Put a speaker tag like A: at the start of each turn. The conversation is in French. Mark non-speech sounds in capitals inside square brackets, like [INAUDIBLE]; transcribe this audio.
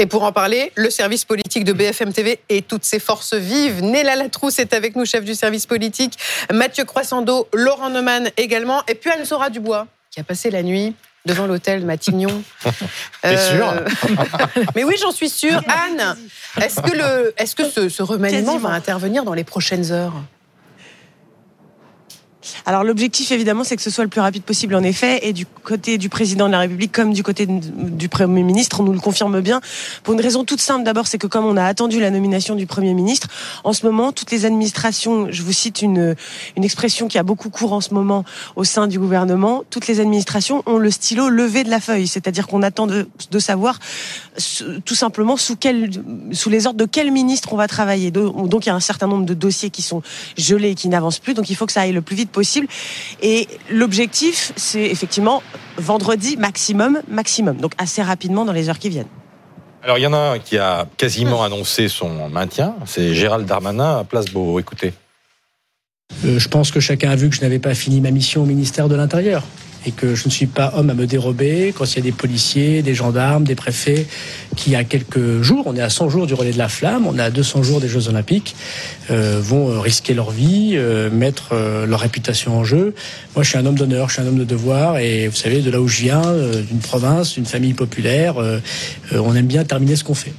A: Et pour en parler, le service politique de BFM TV et toutes ses forces vives. Néla Latrousse est avec nous, chef du service politique. Mathieu Croissando, Laurent Neumann également. Et puis Anne-Sora Dubois, qui a passé la nuit devant l'hôtel Matignon. [LAUGHS]
B: T'es sûr [LAUGHS]
A: Mais oui, j'en suis sûre. Anne, est-ce que, le, est-ce que ce, ce remaniement va intervenir dans les prochaines heures?
C: Alors l'objectif évidemment c'est que ce soit le plus rapide possible en effet. Et du côté du président de la République comme du côté du Premier ministre on nous le confirme bien. Pour une raison toute simple d'abord c'est que comme on a attendu la nomination du Premier ministre en ce moment toutes les administrations je vous cite une une expression qui a beaucoup cours en ce moment au sein du gouvernement toutes les administrations ont le stylo levé de la feuille. C'est-à-dire qu'on attend de, de savoir tout simplement sous quel sous les ordres de quel ministre on va travailler. Donc il y a un certain nombre de dossiers qui sont gelés et qui n'avancent plus. Donc il faut que ça aille le plus vite possible et l'objectif, c'est effectivement vendredi maximum, maximum. Donc assez rapidement dans les heures qui viennent.
B: Alors il y en a un qui a quasiment annoncé son maintien, c'est Gérald Darmanin à Place Beau. Écoutez.
D: Euh, je pense que chacun a vu que je n'avais pas fini ma mission au ministère de l'Intérieur et que je ne suis pas homme à me dérober quand il y a des policiers, des gendarmes, des préfets qui, à quelques jours, on est à 100 jours du relais de la flamme, on est à 200 jours des Jeux Olympiques, euh, vont euh, risquer leur vie, euh, mettre euh, leur réputation en jeu. Moi, je suis un homme d'honneur, je suis un homme de devoir et vous savez, de là où je viens, euh, d'une province, d'une famille populaire, euh, on aime bien terminer ce qu'on fait.